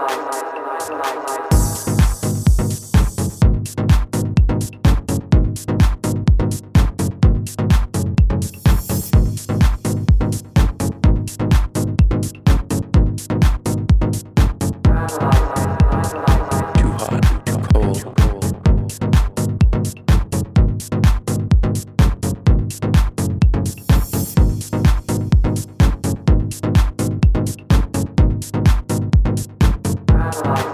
mais. Bye.